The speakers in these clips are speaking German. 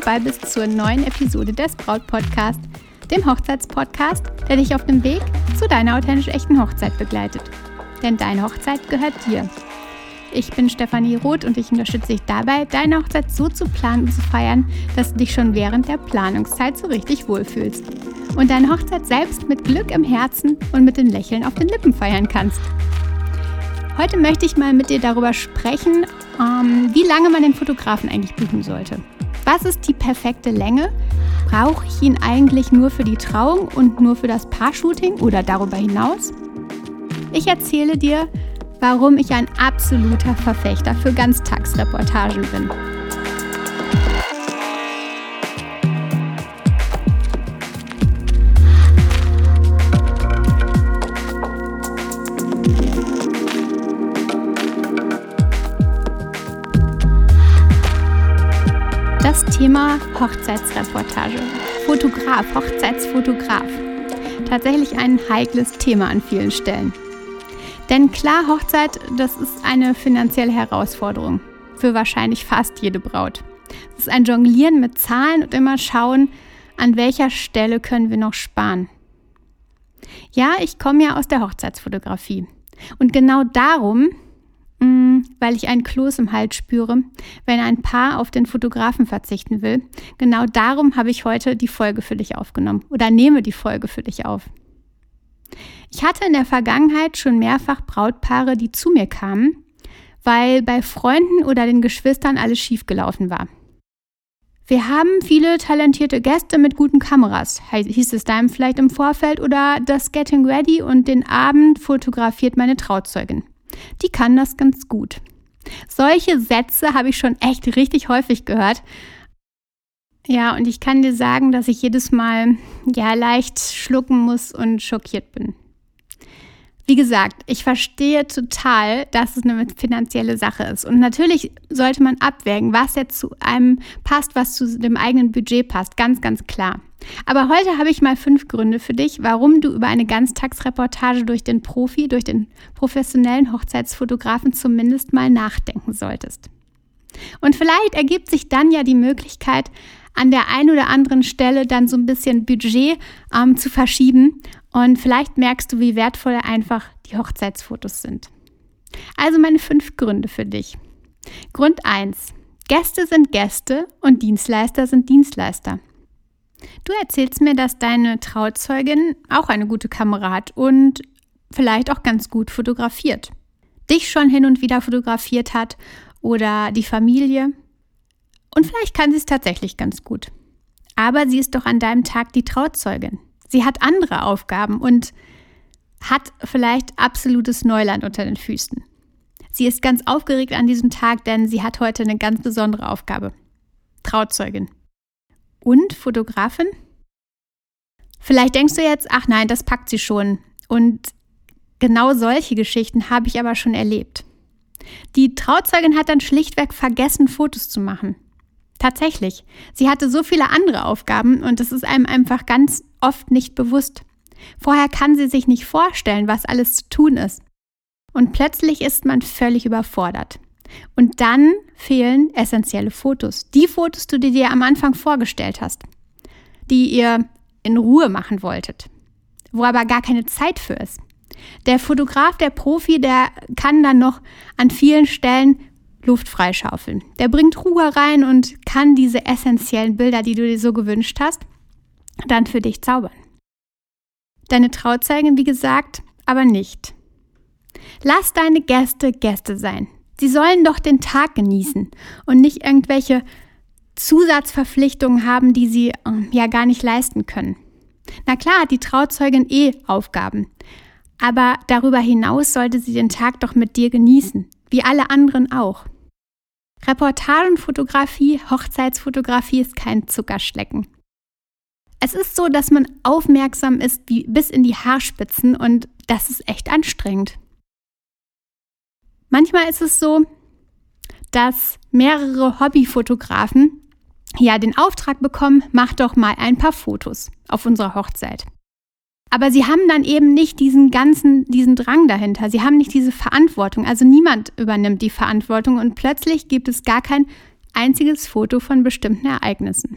dabei bist zur neuen Episode des Braut Podcast, dem Hochzeitspodcast, der dich auf dem Weg zu deiner authentisch echten Hochzeit begleitet. Denn deine Hochzeit gehört dir. Ich bin Stefanie Roth und ich unterstütze dich dabei, deine Hochzeit so zu planen und zu feiern, dass du dich schon während der Planungszeit so richtig wohlfühlst. Und deine Hochzeit selbst mit Glück im Herzen und mit den Lächeln auf den Lippen feiern kannst. Heute möchte ich mal mit dir darüber sprechen, ähm, wie lange man den Fotografen eigentlich buchen sollte. Was ist die perfekte Länge? Brauche ich ihn eigentlich nur für die Trauung und nur für das Paar-Shooting oder darüber hinaus? Ich erzähle dir, warum ich ein absoluter Verfechter für Ganztagsreportagen bin. Thema Hochzeitsreportage. Fotograf, Hochzeitsfotograf. Tatsächlich ein heikles Thema an vielen Stellen. Denn klar, Hochzeit, das ist eine finanzielle Herausforderung für wahrscheinlich fast jede Braut. Es ist ein Jonglieren mit Zahlen und immer schauen, an welcher Stelle können wir noch sparen. Ja, ich komme ja aus der Hochzeitsfotografie. Und genau darum, weil ich einen Kloß im Hals spüre, wenn ein Paar auf den Fotografen verzichten will, genau darum habe ich heute die Folge für dich aufgenommen oder nehme die Folge für dich auf. Ich hatte in der Vergangenheit schon mehrfach Brautpaare, die zu mir kamen, weil bei Freunden oder den Geschwistern alles schiefgelaufen war. Wir haben viele talentierte Gäste mit guten Kameras, hieß es dann vielleicht im Vorfeld, oder das Getting Ready und den Abend fotografiert meine Trauzeugin. Die kann das ganz gut. Solche Sätze habe ich schon echt richtig häufig gehört. Ja, und ich kann dir sagen, dass ich jedes Mal ja leicht schlucken muss und schockiert bin. Wie gesagt, ich verstehe total, dass es eine finanzielle Sache ist. Und natürlich sollte man abwägen, was jetzt zu einem passt, was zu dem eigenen Budget passt. Ganz, ganz klar. Aber heute habe ich mal fünf Gründe für dich, warum du über eine Ganztagsreportage durch den Profi, durch den professionellen Hochzeitsfotografen zumindest mal nachdenken solltest. Und vielleicht ergibt sich dann ja die Möglichkeit, an der einen oder anderen Stelle dann so ein bisschen Budget ähm, zu verschieben. Und vielleicht merkst du, wie wertvoll einfach die Hochzeitsfotos sind. Also meine fünf Gründe für dich. Grund 1. Gäste sind Gäste und Dienstleister sind Dienstleister. Du erzählst mir, dass deine Trauzeugin auch eine gute Kamera hat und vielleicht auch ganz gut fotografiert. Dich schon hin und wieder fotografiert hat oder die Familie. Und vielleicht kann sie es tatsächlich ganz gut. Aber sie ist doch an deinem Tag die Trauzeugin. Sie hat andere Aufgaben und hat vielleicht absolutes Neuland unter den Füßen. Sie ist ganz aufgeregt an diesem Tag, denn sie hat heute eine ganz besondere Aufgabe. Trauzeugin. Und Fotografin? Vielleicht denkst du jetzt, ach nein, das packt sie schon. Und genau solche Geschichten habe ich aber schon erlebt. Die Trauzeugin hat dann schlichtweg vergessen, Fotos zu machen. Tatsächlich. Sie hatte so viele andere Aufgaben und es ist einem einfach ganz oft nicht bewusst. Vorher kann sie sich nicht vorstellen, was alles zu tun ist. Und plötzlich ist man völlig überfordert. Und dann fehlen essentielle Fotos. Die Fotos, die du dir am Anfang vorgestellt hast, die ihr in Ruhe machen wolltet, wo aber gar keine Zeit für ist. Der Fotograf, der Profi, der kann dann noch an vielen Stellen Luft freischaufeln. Der bringt Ruhe rein und kann diese essentiellen Bilder, die du dir so gewünscht hast, dann für dich zaubern. Deine Trauzeugin, wie gesagt, aber nicht. Lass deine Gäste Gäste sein. Sie sollen doch den Tag genießen und nicht irgendwelche Zusatzverpflichtungen haben, die sie äh, ja gar nicht leisten können. Na klar hat die Trauzeugin eh Aufgaben, aber darüber hinaus sollte sie den Tag doch mit dir genießen, wie alle anderen auch. Reportagenfotografie, Hochzeitsfotografie ist kein Zuckerschlecken. Es ist so, dass man aufmerksam ist wie bis in die Haarspitzen und das ist echt anstrengend. Manchmal ist es so, dass mehrere Hobbyfotografen ja den Auftrag bekommen, mach doch mal ein paar Fotos auf unserer Hochzeit. Aber sie haben dann eben nicht diesen ganzen, diesen Drang dahinter. Sie haben nicht diese Verantwortung. Also niemand übernimmt die Verantwortung und plötzlich gibt es gar kein einziges Foto von bestimmten Ereignissen.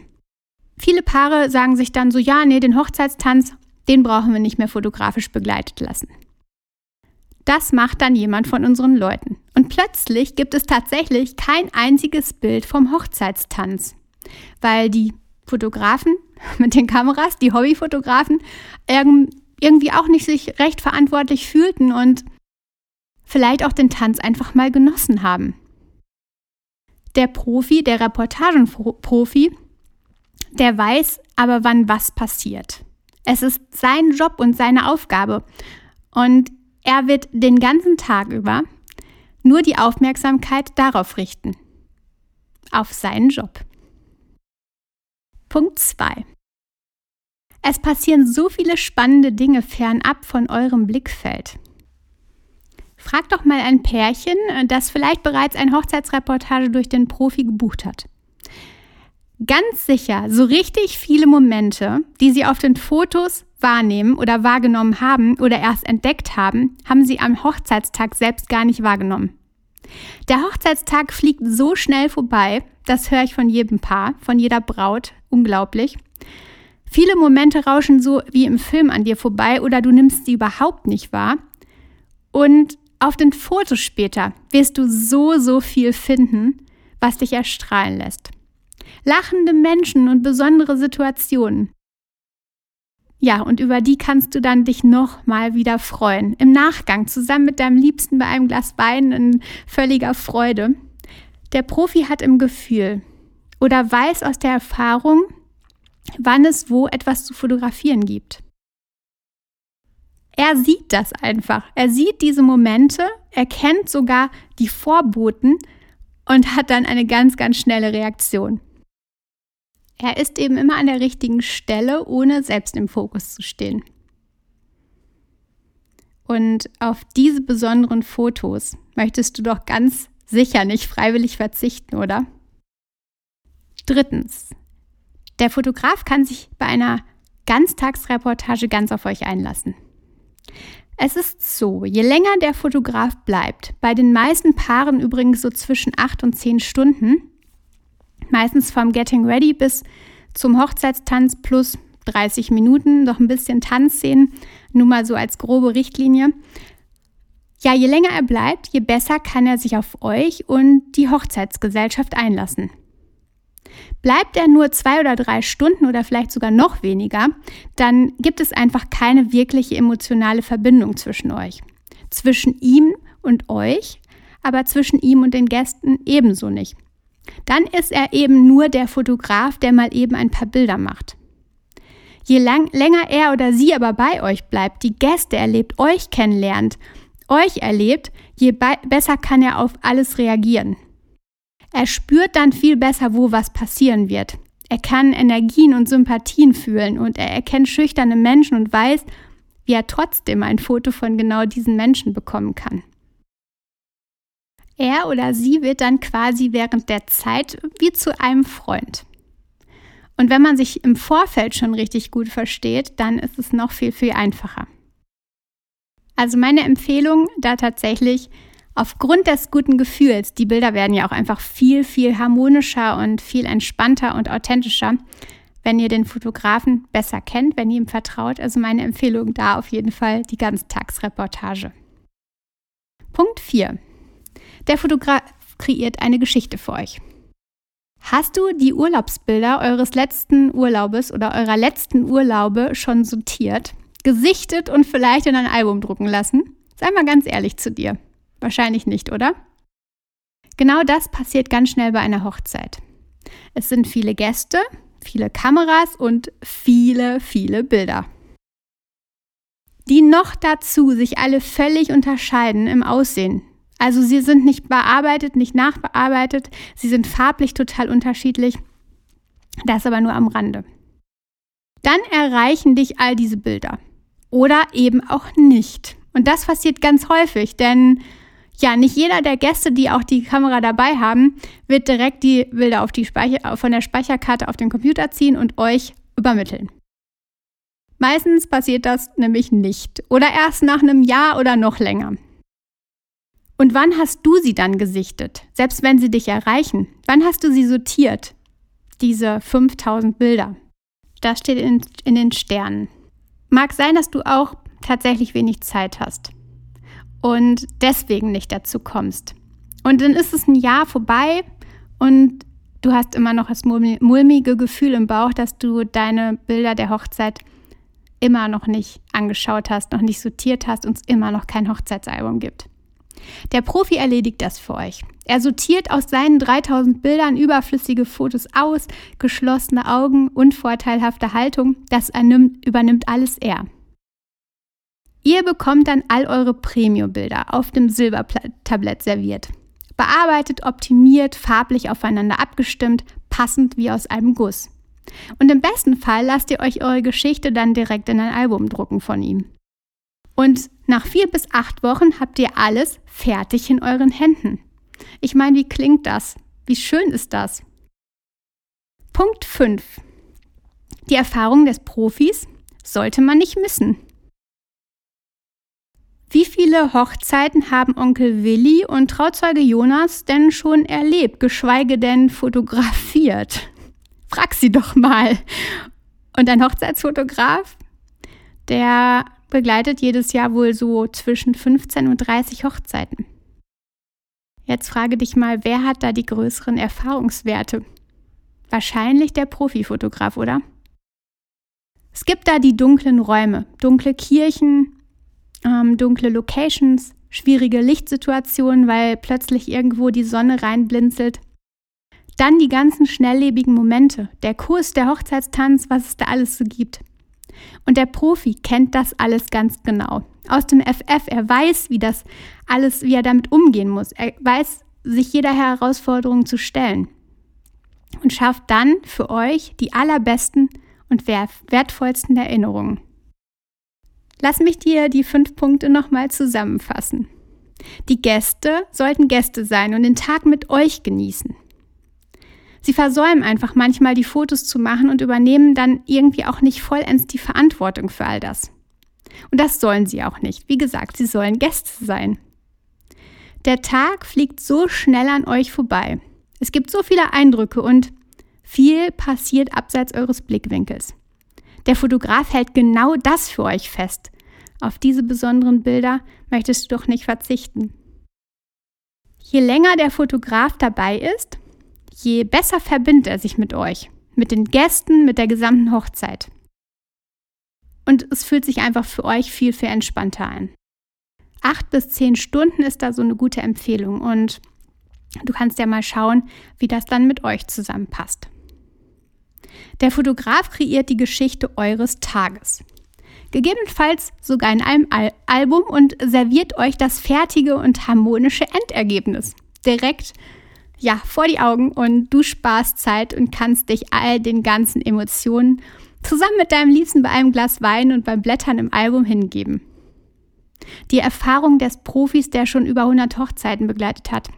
Viele Paare sagen sich dann so, ja, nee, den Hochzeitstanz, den brauchen wir nicht mehr fotografisch begleitet lassen. Das macht dann jemand von unseren Leuten. Und plötzlich gibt es tatsächlich kein einziges Bild vom Hochzeitstanz, weil die Fotografen mit den Kameras, die Hobbyfotografen, irgendwie auch nicht sich recht verantwortlich fühlten und vielleicht auch den Tanz einfach mal genossen haben. Der Profi, der Reportagenprofi, der weiß aber, wann was passiert. Es ist sein Job und seine Aufgabe. Und er wird den ganzen Tag über nur die Aufmerksamkeit darauf richten. Auf seinen Job. Punkt 2. Es passieren so viele spannende Dinge fernab von eurem Blickfeld. Fragt doch mal ein Pärchen, das vielleicht bereits eine Hochzeitsreportage durch den Profi gebucht hat. Ganz sicher, so richtig viele Momente, die sie auf den Fotos wahrnehmen oder wahrgenommen haben oder erst entdeckt haben, haben sie am Hochzeitstag selbst gar nicht wahrgenommen. Der Hochzeitstag fliegt so schnell vorbei, das höre ich von jedem Paar, von jeder Braut, unglaublich. Viele Momente rauschen so wie im Film an dir vorbei oder du nimmst sie überhaupt nicht wahr. Und auf den Fotos später wirst du so, so viel finden, was dich erstrahlen lässt. Lachende Menschen und besondere Situationen. Ja, und über die kannst du dann dich noch mal wieder freuen. Im Nachgang zusammen mit deinem Liebsten bei einem Glas Wein in völliger Freude. Der Profi hat im Gefühl oder weiß aus der Erfahrung, wann es wo etwas zu fotografieren gibt. Er sieht das einfach. Er sieht diese Momente, er kennt sogar die Vorboten und hat dann eine ganz, ganz schnelle Reaktion. Er ist eben immer an der richtigen Stelle, ohne selbst im Fokus zu stehen. Und auf diese besonderen Fotos möchtest du doch ganz sicher nicht freiwillig verzichten, oder? Drittens. Der Fotograf kann sich bei einer Ganztagsreportage ganz auf euch einlassen. Es ist so, je länger der Fotograf bleibt, bei den meisten Paaren übrigens so zwischen 8 und 10 Stunden, meistens vom Getting Ready bis zum Hochzeitstanz plus 30 Minuten, noch ein bisschen Tanzszenen, nur mal so als grobe Richtlinie. Ja, je länger er bleibt, je besser kann er sich auf euch und die Hochzeitsgesellschaft einlassen. Bleibt er nur zwei oder drei Stunden oder vielleicht sogar noch weniger, dann gibt es einfach keine wirkliche emotionale Verbindung zwischen euch. Zwischen ihm und euch, aber zwischen ihm und den Gästen ebenso nicht. Dann ist er eben nur der Fotograf, der mal eben ein paar Bilder macht. Je lang, länger er oder sie aber bei euch bleibt, die Gäste erlebt, euch kennenlernt, euch erlebt, je besser kann er auf alles reagieren. Er spürt dann viel besser, wo was passieren wird. Er kann Energien und Sympathien fühlen und er erkennt schüchterne Menschen und weiß, wie er trotzdem ein Foto von genau diesen Menschen bekommen kann. Er oder sie wird dann quasi während der Zeit wie zu einem Freund. Und wenn man sich im Vorfeld schon richtig gut versteht, dann ist es noch viel, viel einfacher. Also meine Empfehlung da tatsächlich aufgrund des guten Gefühls, die Bilder werden ja auch einfach viel, viel harmonischer und viel entspannter und authentischer, wenn ihr den Fotografen besser kennt, wenn ihr ihm vertraut. Also meine Empfehlung da auf jeden Fall die Ganztagsreportage. Punkt 4. Der Fotograf kreiert eine Geschichte für euch. Hast du die Urlaubsbilder eures letzten Urlaubes oder eurer letzten Urlaube schon sortiert, gesichtet und vielleicht in ein Album drucken lassen? Sei mal ganz ehrlich zu dir. Wahrscheinlich nicht, oder? Genau das passiert ganz schnell bei einer Hochzeit. Es sind viele Gäste, viele Kameras und viele, viele Bilder. Die noch dazu sich alle völlig unterscheiden im Aussehen, also sie sind nicht bearbeitet, nicht nachbearbeitet, sie sind farblich total unterschiedlich. Das aber nur am Rande. Dann erreichen dich all diese Bilder. Oder eben auch nicht. Und das passiert ganz häufig, denn ja, nicht jeder der Gäste, die auch die Kamera dabei haben, wird direkt die Bilder auf die Speicher, von der Speicherkarte auf den Computer ziehen und euch übermitteln. Meistens passiert das nämlich nicht oder erst nach einem Jahr oder noch länger. Und wann hast du sie dann gesichtet? Selbst wenn sie dich erreichen. Wann hast du sie sortiert? Diese 5000 Bilder. Das steht in, in den Sternen. Mag sein, dass du auch tatsächlich wenig Zeit hast und deswegen nicht dazu kommst. Und dann ist es ein Jahr vorbei und du hast immer noch das mulmige Gefühl im Bauch, dass du deine Bilder der Hochzeit immer noch nicht angeschaut hast, noch nicht sortiert hast und es immer noch kein Hochzeitsalbum gibt. Der Profi erledigt das für euch. Er sortiert aus seinen 3000 Bildern überflüssige Fotos aus, geschlossene Augen, unvorteilhafte Haltung. Das übernimmt alles er. Ihr bekommt dann all eure Premium-Bilder auf dem Silbertablett serviert. Bearbeitet, optimiert, farblich aufeinander abgestimmt, passend wie aus einem Guss. Und im besten Fall lasst ihr euch eure Geschichte dann direkt in ein Album drucken von ihm. Und nach vier bis acht Wochen habt ihr alles fertig in euren Händen. Ich meine, wie klingt das? Wie schön ist das? Punkt 5. Die Erfahrung des Profis sollte man nicht missen. Wie viele Hochzeiten haben Onkel Willi und Trauzeuge Jonas denn schon erlebt, geschweige denn fotografiert? Frag sie doch mal. Und ein Hochzeitsfotograf, der begleitet jedes Jahr wohl so zwischen 15 und 30 Hochzeiten. Jetzt frage dich mal, wer hat da die größeren Erfahrungswerte? Wahrscheinlich der Profifotograf, oder? Es gibt da die dunklen Räume, dunkle Kirchen, ähm, dunkle Locations, schwierige Lichtsituationen, weil plötzlich irgendwo die Sonne reinblinzelt. Dann die ganzen schnelllebigen Momente, der Kurs, der Hochzeitstanz, was es da alles so gibt. Und der Profi kennt das alles ganz genau. Aus dem FF, er weiß, wie das alles, wie er damit umgehen muss. Er weiß, sich jeder Herausforderung zu stellen. Und schafft dann für euch die allerbesten und wertvollsten Erinnerungen. Lass mich dir die fünf Punkte nochmal zusammenfassen. Die Gäste sollten Gäste sein und den Tag mit euch genießen. Sie versäumen einfach manchmal die Fotos zu machen und übernehmen dann irgendwie auch nicht vollends die Verantwortung für all das. Und das sollen sie auch nicht. Wie gesagt, sie sollen Gäste sein. Der Tag fliegt so schnell an euch vorbei. Es gibt so viele Eindrücke und viel passiert abseits eures Blickwinkels. Der Fotograf hält genau das für euch fest. Auf diese besonderen Bilder möchtest du doch nicht verzichten. Je länger der Fotograf dabei ist, je besser verbindet er sich mit euch, mit den Gästen, mit der gesamten Hochzeit. Und es fühlt sich einfach für euch viel, viel entspannter an. Acht bis zehn Stunden ist da so eine gute Empfehlung und du kannst ja mal schauen, wie das dann mit euch zusammenpasst. Der Fotograf kreiert die Geschichte eures Tages. Gegebenenfalls sogar in einem Al Album und serviert euch das fertige und harmonische Endergebnis. Direkt ja, vor die Augen und du sparst Zeit und kannst dich all den ganzen Emotionen zusammen mit deinem Liebsten bei einem Glas Wein und beim Blättern im Album hingeben. Die Erfahrung des Profis, der schon über 100 Hochzeiten begleitet hat,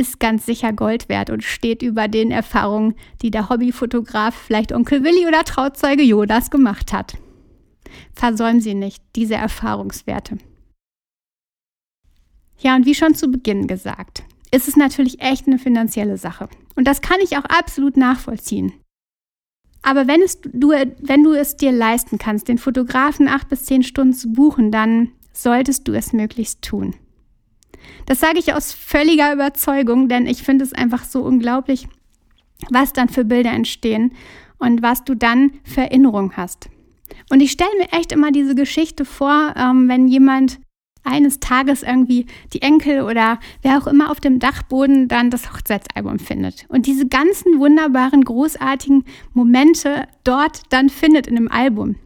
ist ganz sicher Gold wert und steht über den Erfahrungen, die der Hobbyfotograf, vielleicht Onkel Willi oder Trauzeuge Jodas gemacht hat. Versäumen Sie nicht diese Erfahrungswerte. Ja, und wie schon zu Beginn gesagt, ist es natürlich echt eine finanzielle Sache. Und das kann ich auch absolut nachvollziehen. Aber wenn, es, du, wenn du es dir leisten kannst, den Fotografen acht bis zehn Stunden zu buchen, dann solltest du es möglichst tun. Das sage ich aus völliger Überzeugung, denn ich finde es einfach so unglaublich, was dann für Bilder entstehen und was du dann für Erinnerungen hast. Und ich stelle mir echt immer diese Geschichte vor, ähm, wenn jemand eines Tages irgendwie die Enkel oder wer auch immer auf dem Dachboden dann das Hochzeitsalbum findet und diese ganzen wunderbaren, großartigen Momente dort dann findet in einem Album.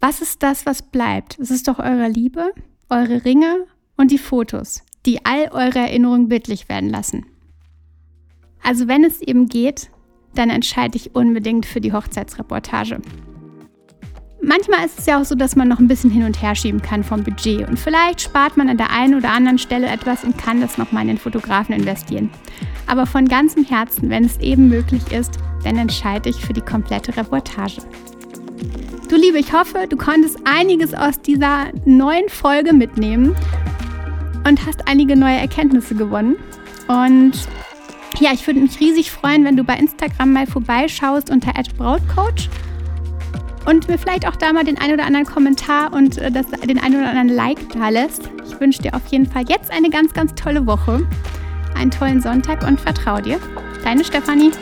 Was ist das, was bleibt? Es ist doch eure Liebe, eure Ringe und die Fotos, die all eure Erinnerungen bildlich werden lassen. Also wenn es eben geht, dann entscheide ich unbedingt für die Hochzeitsreportage. Manchmal ist es ja auch so, dass man noch ein bisschen hin und her schieben kann vom Budget und vielleicht spart man an der einen oder anderen Stelle etwas und kann das nochmal in den Fotografen investieren. Aber von ganzem Herzen, wenn es eben möglich ist, dann entscheide ich für die komplette Reportage. Du Liebe, ich hoffe, du konntest einiges aus dieser neuen Folge mitnehmen und hast einige neue Erkenntnisse gewonnen. Und ja, ich würde mich riesig freuen, wenn du bei Instagram mal vorbeischaust unter @brautcoach und mir vielleicht auch da mal den einen oder anderen Kommentar und äh, das, den einen oder anderen Like da lässt. Ich wünsche dir auf jeden Fall jetzt eine ganz, ganz tolle Woche, einen tollen Sonntag und vertrau dir. Deine Stefanie.